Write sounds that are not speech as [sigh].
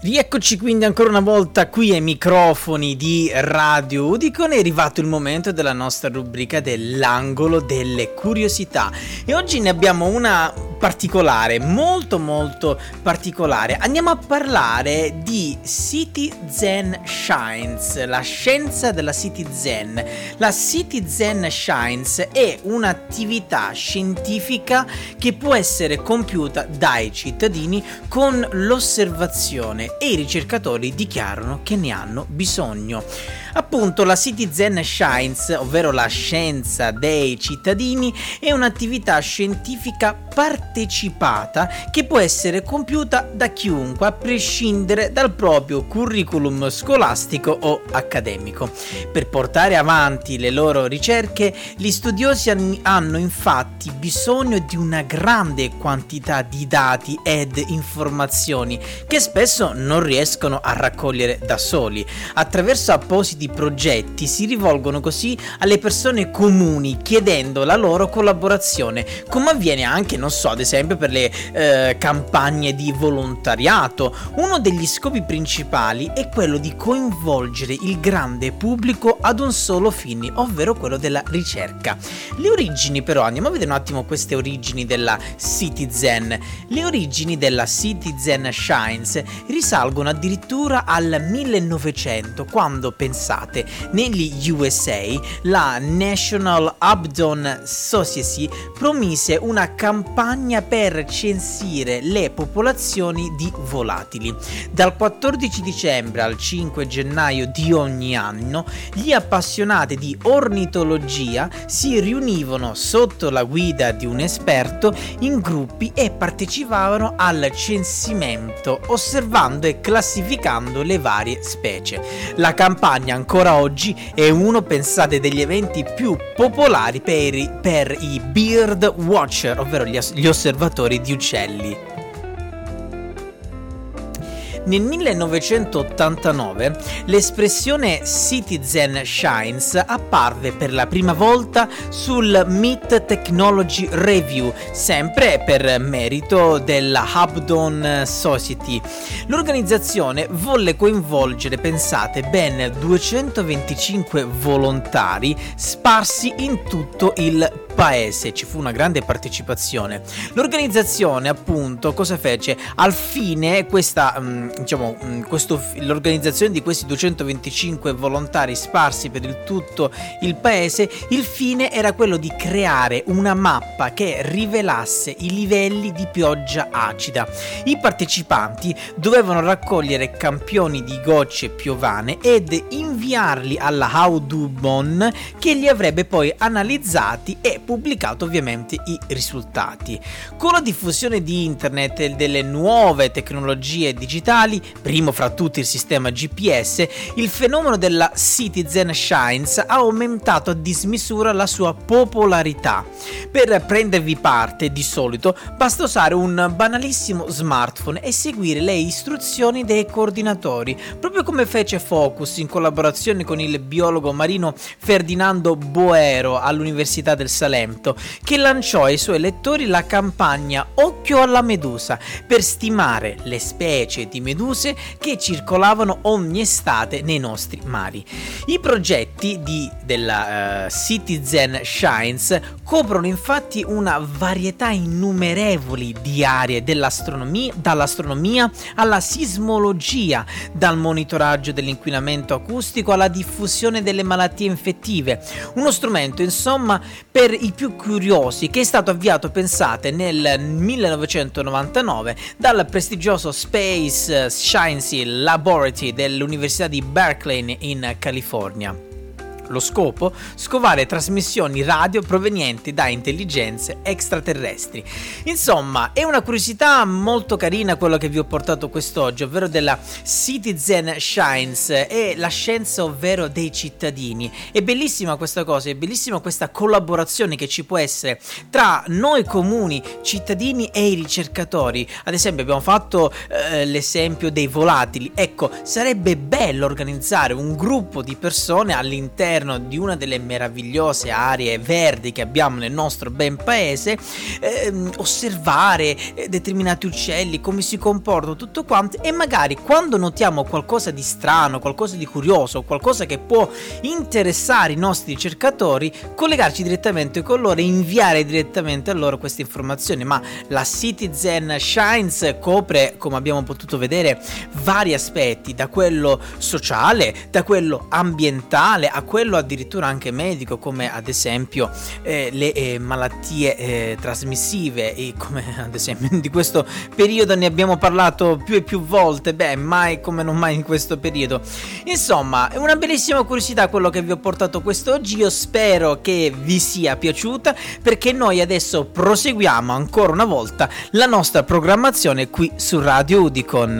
Rieccoci quindi ancora una volta qui ai microfoni di Radio Udicon, è arrivato il momento della nostra rubrica dell'angolo delle curiosità. E oggi ne abbiamo una particolare, molto molto particolare. Andiamo a parlare di Citizen Science, la scienza della Citizen. La Citizen Science è un'attività scientifica che può essere compiuta dai cittadini con l'osservazione e i ricercatori dichiarano che ne hanno bisogno. Appunto, la Citizen Science, ovvero la scienza dei cittadini, è un'attività scientifica partecipata che può essere compiuta da chiunque a prescindere dal proprio curriculum scolastico o accademico. Per portare avanti le loro ricerche, gli studiosi hanno infatti bisogno di una grande quantità di dati ed informazioni che spesso non riescono a raccogliere da soli. Attraverso appositi progetti si rivolgono così alle persone comuni chiedendo la loro collaborazione, come avviene anche, non so, ad esempio per le eh, campagne di volontariato. Uno degli scopi principali è quello di coinvolgere il grande pubblico ad un solo fine, ovvero quello della ricerca. Le origini però, andiamo a vedere un attimo queste origini della Citizen. Le origini della Citizen Science risalgono addirittura al 1900, quando pensate, negli USA la National Abdon Society promise una campagna per censire le popolazioni di volatili. Dal 14 dicembre al 5 gennaio di ogni anno, gli appassionati di ornitologia si riunivano sotto la guida di un esperto in gruppi e partecipavano al censimento, osservando e classificando le varie specie. La campagna ancora oggi è uno, pensate, degli eventi più popolari per i, per i bird watcher, ovvero gli, gli osservatori di uccelli. Nel 1989 l'espressione Citizen Shines apparve per la prima volta sul Meet Technology Review, sempre per merito della Hubdon Society. L'organizzazione volle coinvolgere, pensate, ben 225 volontari sparsi in tutto il paese ci fu una grande partecipazione. L'organizzazione, appunto, cosa fece? Al fine, questa, mm, diciamo, mm, questo, l'organizzazione di questi 225 volontari sparsi per il tutto il paese, il fine era quello di creare una mappa che rivelasse i livelli di pioggia acida. I partecipanti dovevano raccogliere campioni di gocce piovane ed inviarli alla Audubon che li avrebbe poi analizzati e pubblicato ovviamente i risultati. Con la diffusione di internet e delle nuove tecnologie digitali, primo fra tutti il sistema GPS, il fenomeno della Citizen Shines ha aumentato a dismisura la sua popolarità. Per prendervi parte, di solito, basta usare un banalissimo smartphone e seguire le istruzioni dei coordinatori, proprio come fece Focus in collaborazione con il biologo marino Ferdinando Boero all'Università del Salento Salento, che lanciò ai suoi lettori la campagna Occhio alla Medusa per stimare le specie di meduse che circolavano ogni estate nei nostri mari. I progetti di, della uh, Citizen Shines coprono infatti una varietà innumerevoli di aree dell'astronomia, dall'astronomia alla sismologia, dal monitoraggio dell'inquinamento acustico alla diffusione delle malattie infettive. Uno strumento, insomma, per i più curiosi che è stato avviato, pensate, nel 1999 dal prestigioso Space Science Laboratory dell'Università di Berkeley in California. Lo scopo? Scovare trasmissioni radio provenienti da intelligenze extraterrestri. Insomma, è una curiosità molto carina quello che vi ho portato quest'oggi, ovvero della Citizen Science e la scienza ovvero dei cittadini. È bellissima questa cosa, è bellissima questa collaborazione che ci può essere tra noi comuni cittadini e i ricercatori. Ad esempio abbiamo fatto eh, l'esempio dei volatili. Ecco, sarebbe bello organizzare un gruppo di persone all'interno all'interno di una delle meravigliose aree verdi che abbiamo nel nostro ben paese, eh, osservare eh, determinati uccelli, come si comportano, tutto quanto e magari quando notiamo qualcosa di strano, qualcosa di curioso, qualcosa che può interessare i nostri ricercatori, collegarci direttamente con loro e inviare direttamente a loro queste informazioni. Ma la Citizen Shines copre, come abbiamo potuto vedere, vari aspetti, da quello sociale, da quello ambientale, a quello addirittura anche medico, come ad esempio eh, le eh, malattie eh, trasmissive, e come [laughs] ad esempio di questo periodo ne abbiamo parlato più e più volte, beh, mai come non mai in questo periodo. Insomma, è una bellissima curiosità quello che vi ho portato quest'oggi, io spero che vi sia piaciuta perché noi adesso proseguiamo ancora una volta la nostra programmazione qui su Radio Udicon.